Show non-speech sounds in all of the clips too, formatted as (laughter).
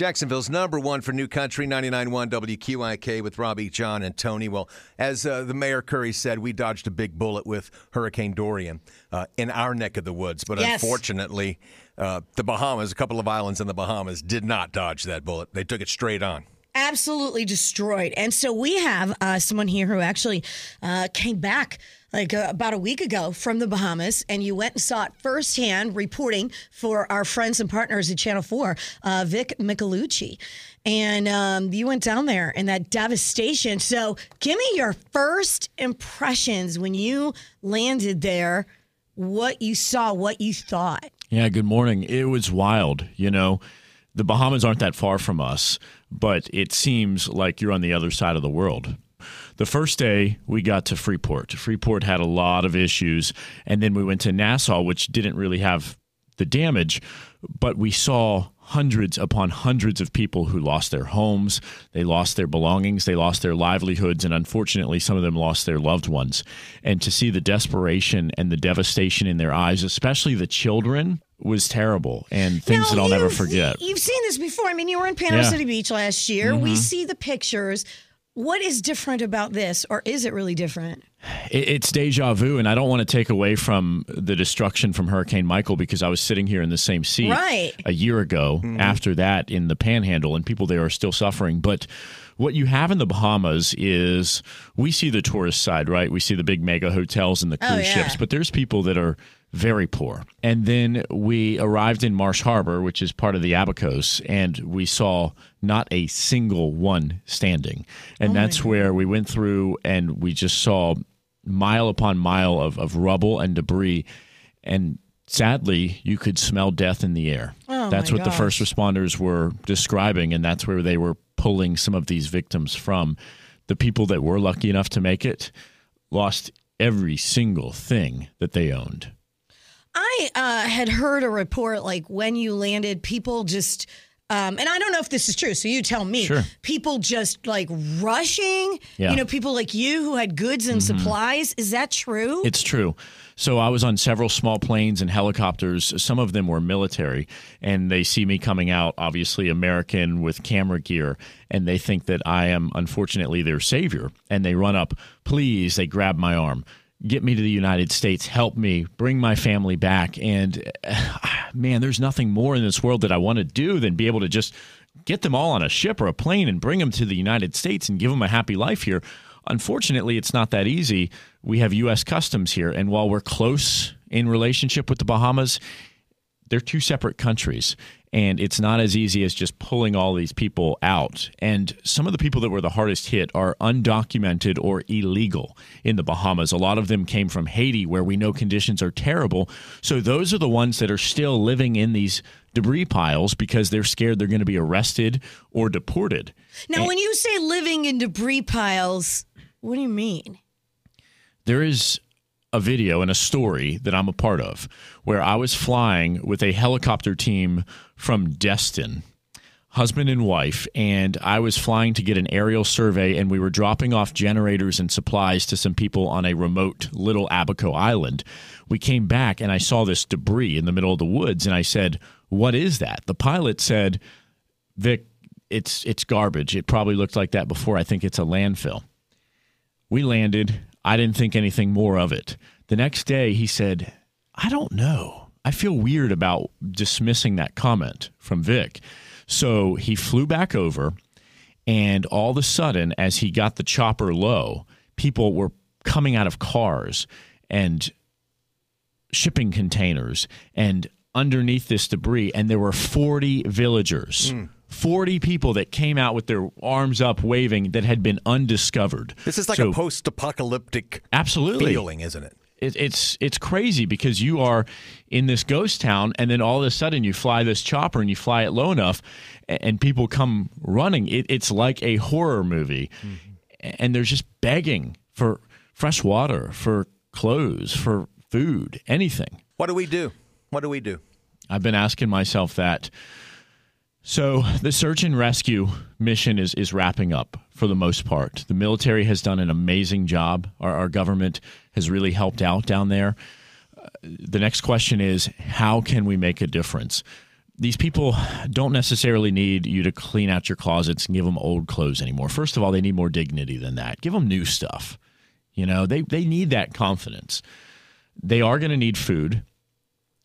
Jacksonville's number one for new country, 99.1 WQIK with Robbie, John, and Tony. Well, as uh, the Mayor Curry said, we dodged a big bullet with Hurricane Dorian uh, in our neck of the woods. But Yes. unfortunately, uh, the Bahamas, a couple of islands in the Bahamas, did not dodge that bullet. They took it straight on. Absolutely destroyed. And so we have uh, someone here who actually uh, came back like uh, about a week ago from the Bahamas, and you went and saw it firsthand, reporting for our friends and partners at Channel Four, uh, Vic Micolucci. And um, you went down there and that devastation. So, give me your first impressions when you landed there. What you saw, what you thought. Yeah, good morning. It was wild. You know, the Bahamas aren't that far from us, but it seems like you're on the other side of the world. The first day we got to Freeport. Freeport had a lot of issues, and then we went to Nassau, which didn't really have the damage, but we saw hundreds upon hundreds of people who lost their homes, they lost their belongings, they lost their livelihoods, and unfortunately, some of them lost their loved ones. And to see the desperation and the devastation in their eyes, especially the children, was terrible and things Now, that I'll never forget. You've seen this before. I mean, you were in Panama Yeah. Mm-hmm. City Beach last year. We see the pictures. What is different about this, or is it really different? It- It's deja vu, and I don't want to take away from the destruction from Hurricane Michael because I was sitting here in the same seat Right. a year ago after that in the Panhandle, and people there are still suffering. But what you have in the Bahamas is we see the tourist side, right? We see the big mega hotels and the Oh, cruise yeah. ships, but there's people that are very poor. And then we arrived in Marsh Harbor, which is part of the Abacos, and we saw not a single one standing. And that's where we went through and we just saw mile upon mile of, of rubble and debris. And sadly, you could smell death in the air. Oh, that's what the first responders were describing, and that's where they were pulling some of these victims from. The people that were lucky enough to make it lost every single thing that they owned. I uh, had heard a report like when you landed, people just. Um, and I don't know if this is true, so you tell me. Sure. People just like rushing, Yeah. Mm-hmm. you know, people like you who had goods and supplies. Is that true? It's true. So I was on several small planes and helicopters. Some of them were military, and they see me coming out, obviously American with camera gear, and they think that I am unfortunately their savior. And they run up, please, they grab my arm. Get me to the United States. Help me. Bring my family back. And (sighs) man, there's nothing more in this world that I want to do than be able to just get them all on a ship or a plane and bring them to the United States and give them a happy life here. Unfortunately, it's not that easy. We have U.S. Customs here, and while we're close in relationship with the Bahamas, they're two separate countries and it's not as easy as just pulling all these people out. And some of the people that were the hardest hit are undocumented or illegal in the bahamas. A lot of them came from haiti where we know conditions are terrible. So those are the ones that are still living in these debris piles because they're scared they're going to be arrested or deported. Now, when you say living in debris piles, what do you mean? there is a video and a story that I'm a part of where I was flying with a helicopter team from Destin, husband and wife, and I was flying to get an aerial survey and we were dropping off generators and supplies to some people on a remote little Abaco island. We came back and I saw this debris in the middle of the woods and I said, "What is that?" The pilot said, "Vic, it's it's garbage. It probably looked like that before. I think it's a landfill." We landed. I didn't think anything more of it. The next day, he said, I don't know. I feel weird about dismissing that comment from Vic. So he flew back over, and all of a sudden, as he got the chopper low, people were coming out of cars and shipping containers and underneath this debris and there were 40 villagers hmm. 40 people that came out with their arms up waving that had been undiscovered This is like So- a post-apocalyptic absolutely feeling, isn't it? it, it's it's crazy because you are in this ghost town, and then all of a sudden you fly this chopper and you fly it low enough, a- and people come running. It, it's like a horror movie, mm-hmm. and they're just begging for fresh water, for clothes, for food, anything. What do we do? What do we do? I've been asking myself that. So the search and rescue mission is is wrapping up for the most part. The military has done an amazing job. Our, our government has really helped out down there. Uh, the next question is how can we make a difference? these people don't necessarily need you to clean out your closets and give them old clothes anymore. First of all, they need more dignity than that. Give them new stuff. You know, they, they need that confidence. They are going to need food.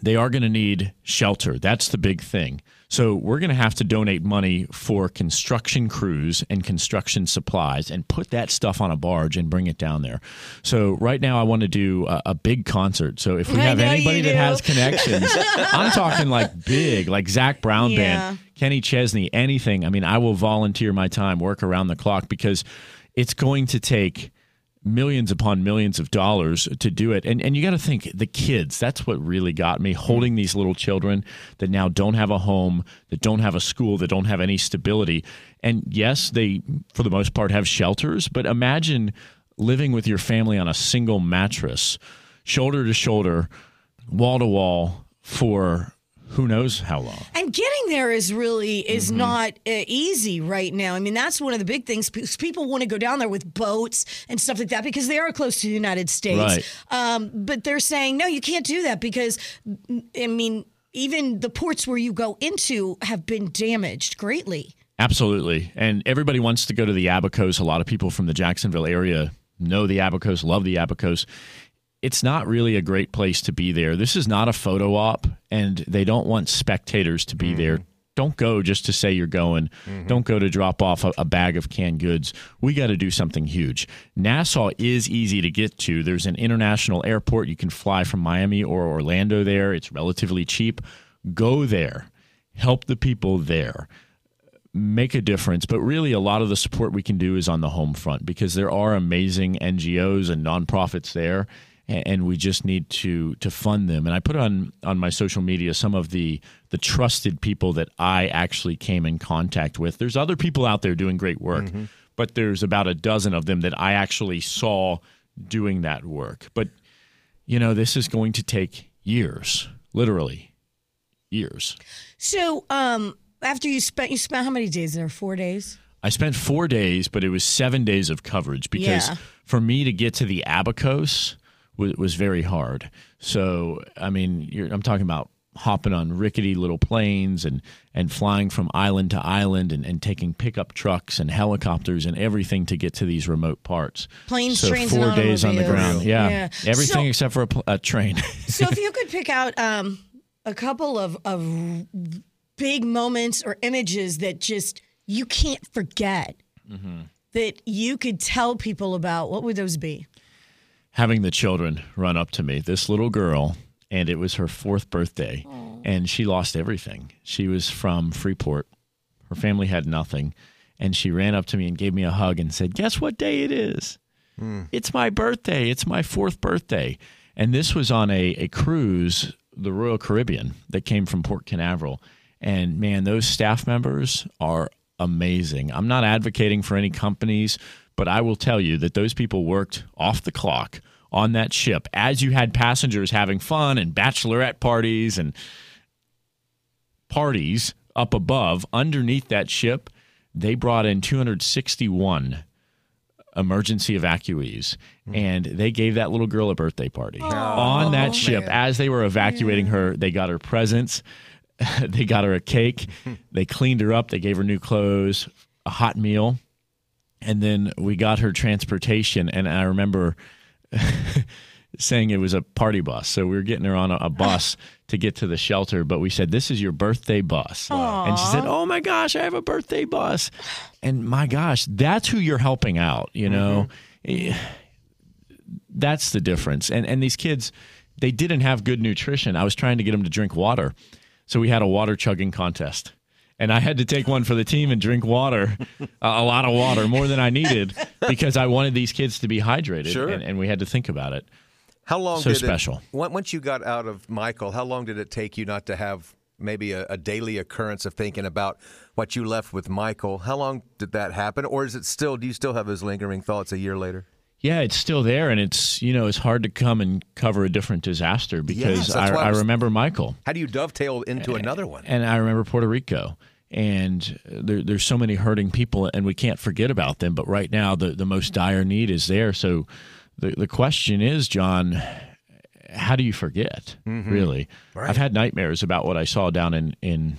They are going to need shelter. That's the big thing. So we're going to have to donate money for construction crews and construction supplies and put that stuff on a barge and bring it down there. So right now I want to do a, a big concert. So if we I have anybody that has connections, (laughs) I'm talking like big, like Zac Brown Yeah. band, Kenny Chesney, anything. I mean, I will volunteer my time, work around the clock because it's going to take millions upon millions of dollars to do it. And and you got to think the kids, that's what really got me holding these little children that now don't have a home, that don't have a school, that don't have any stability. And yes, they for the most part have shelters, but imagine living with your family on a single mattress, shoulder to shoulder, wall to wall for who knows how long. And getting there is really is Mm-hmm. not uh, easy right now. I mean, that's one of the big things. People want to go down there with boats and stuff like that because they are close to the United States. Right. Um, but they're saying no, you can't do that because mm, I mean, even the ports where you go into have been damaged greatly. Absolutely. And everybody wants to go to the Abacos. A lot of people from the Jacksonville area know the Abacos, love the Abacos. It's not really a great place to be there. This is not a photo op, and they don't want spectators to be there. Don't go just to say you're going. Mm-hmm. Don't go to drop off a, a bag of canned goods. We got to do something huge. Nassau is easy to get to. There's an international airport. You can fly from Miami or Orlando there. It's relatively cheap. Go there. Help the people there make a difference. But really, a lot of the support we can do is on the home front because there are amazing NGOs and nonprofits there, and we just need to to fund them. And I put on on my social media some of the the trusted people that I actually came in contact with. There's other people out there doing great work, but there's about a dozen of them that I actually saw doing that work. But you know, this is going to take years, literally years. So, um, after you spent you spent how many days there? Four days. I spent four days, but it was seven days of coverage because Yeah. for me to get to the Abacos was, was very hard. So, I mean, you're, I'm talking about hopping on rickety little planes and, and flying from island to island and, and taking pickup trucks and helicopters and everything to get to these remote parts. Planes, so trains, four days on the ground. Yeah, Yeah. everything So- except for a, pl- a train. So if (laughs) you could pick out um, a couple of, of big moments or images that just you can't forget that you could tell people about, what would those be? Having the children run up to me, this little girl, and it was her fourth birthday, and she lost everything. She was from Freeport. Her family had nothing. And she ran up to me and gave me a hug and said, Guess what day it is? Hmm. It's my birthday. It's my fourth birthday. And this was on a, a cruise, the Royal Caribbean, that came from Port Canaveral. And man, those staff members are amazing. I'm not advocating for any companies, but I will tell you that those people worked off the clock on that ship as you had passengers having fun and bachelorette parties and parties up above. Underneath that ship they brought in 261 emergency evacuees hmm. and they gave that little girl a birthday party. Oh, on that oh, ship as they were evacuating her they got her presents (laughs) they got her a cake (laughs) they cleaned her up they gave her new clothes a hot meal and then we got her transportation and i remember (laughs) saying it was a party bus. So we were getting her on a, a (laughs) bus to get to the shelter but we said this is your birthday bus. And she said oh my gosh i have a birthday bus. And my gosh that's who you're helping out you know? Eh, that's the difference. And and these kids they didn't have good nutrition. I was trying to get them to drink water. So we had a water chugging contest and I had to take one for the team and drink water, a lot of water, more than I needed, because I wanted these kids to be hydrated. Sure. And, and we had to think about it. How long So did special. It, on- once you got out of Michael, how long did it take you not to have maybe a, a daily occurrence of thinking about what you left with Michael? How long did that happen, or is it still? Do you still have those lingering thoughts a year later? Yeah, it's still there, and it's you know it's hard to come and cover a different disaster because that's I, I I remember Michael How do you dovetail into another one? and I remember Puerto Rico, and there, there's so many hurting people, and we can't forget about them. But right now, the the most dire need is there. So the the question is, John, how do you forget? Mm-hmm. Really, I've had nightmares about what I saw down in in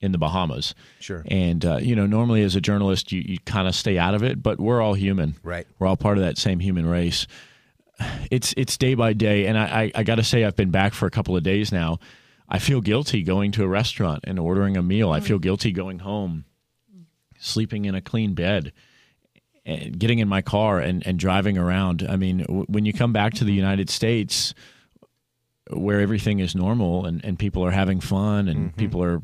in the Bahamas. Sure. And uh, you know, normally as a journalist, you you kind of stay out of it, but we're all human. Right. We're all part of that same human race. It's it's day by day, and I I, I got to say, I've been back for a couple of days now. I feel guilty going to a restaurant and ordering a meal. I feel guilty going home, sleeping in a clean bed and getting in my car and, and driving around. I mean, w- when you come back to the United States, where everything is normal and, and people are having fun and people are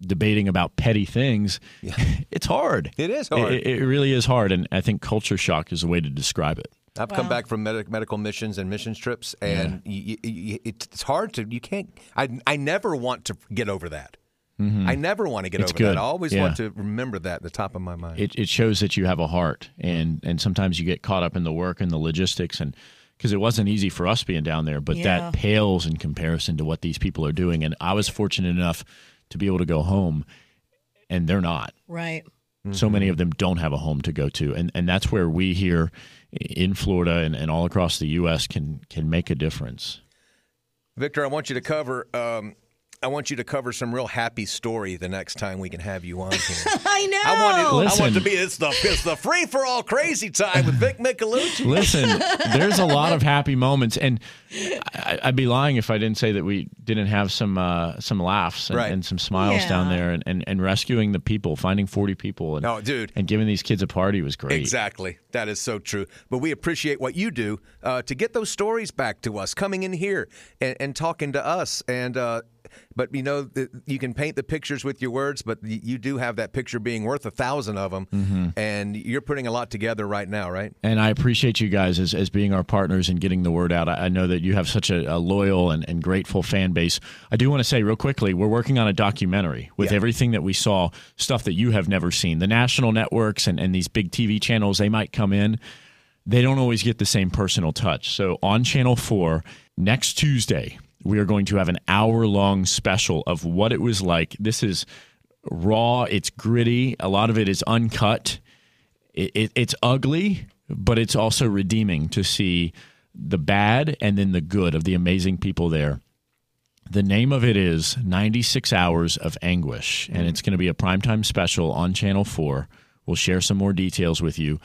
debating about petty things, (laughs) it's hard. It is hard. It, it really is hard. And I think culture shock is a way to describe it. I've come back from medic- medical missions and missions trips, and y y y it's hard to. You can't. I I never want to get over that. I never want to get Mm-hmm. It's over that. I always Yeah. want to remember that at the top of my mind. it, it shows that you have a heart and and sometimes you get caught up in the work and the logistics and because it wasn't easy for us being down there but Yeah. that pales in comparison to what these people are doing and i was fortunate enough to be able to go home and they're not Right. so many of them don't have a home to go to and and that's where we here in florida and, and all across the us can can make a difference Victor, I want you to cover. Um, I want you to cover some real happy story the next time we can have you on (laughs) here. I know. I want it. I want it to be it's the it's the free for all crazy time with Vic Micolucci. (laughs) Listen, there's a lot of happy moments, and I, I'd be lying if I didn't say that we didn't have some uh, some laughs and, Right. and some smiles down there, and, and, and rescuing the people, finding 40 people, and Oh, dude. and giving these kids a party was great. Exactly. That is so true. But we appreciate what you do uh, to get those stories back to us, coming in here and, and talking to us. And uh, but you know you can paint the pictures with your words, but you do have that picture being worth a thousand of them, Mm-hmm. and you're putting a lot together right now, right? And I appreciate you guys as, as being our partners and getting the word out. I, I know that you have such a, a loyal and, and grateful fan base. I do want to say real quickly, we're working on a documentary with Yeah. everything that we saw, stuff that you have never seen. The national networks and, and these big TV channels, they might come in. They don't always get the same personal touch. So on Channel 4, next Tuesday, we are going to have an hour long special of what it was like. This is raw, it's gritty, a lot of it is uncut it, it, it's ugly, but it's also redeeming to see the bad and then the good of the amazing people there. The name of it is 96 Hours of Anguish, and it's going to be a primetime special on Channel 4. We'll share some more details with you.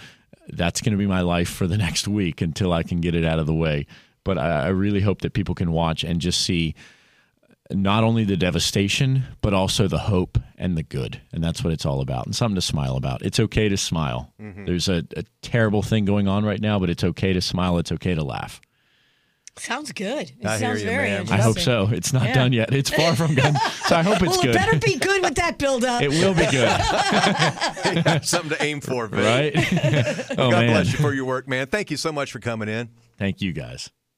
That's going to be my life for the (laughs) next week until I can get it out of the way. But I, I really hope that people can watch and just see not only the devastation, but also the hope and the good. And that's what it's all about, and something to smile about. It's okay to smile. Mm-hmm. There's a, a terrible thing going on right now, but it's okay to smile. It's okay to laugh. Sounds good. It I hear sounds you, very man. interesting. I hope so. It's not Yeah. done yet. It's far from done. So I hope it's well, good. it better be good with that build up. It will be good, (laughs) Something to aim for, Vic. right? (laughs) oh God man! bless you for your work, man. Thank you so much for coming in. Thank you guys.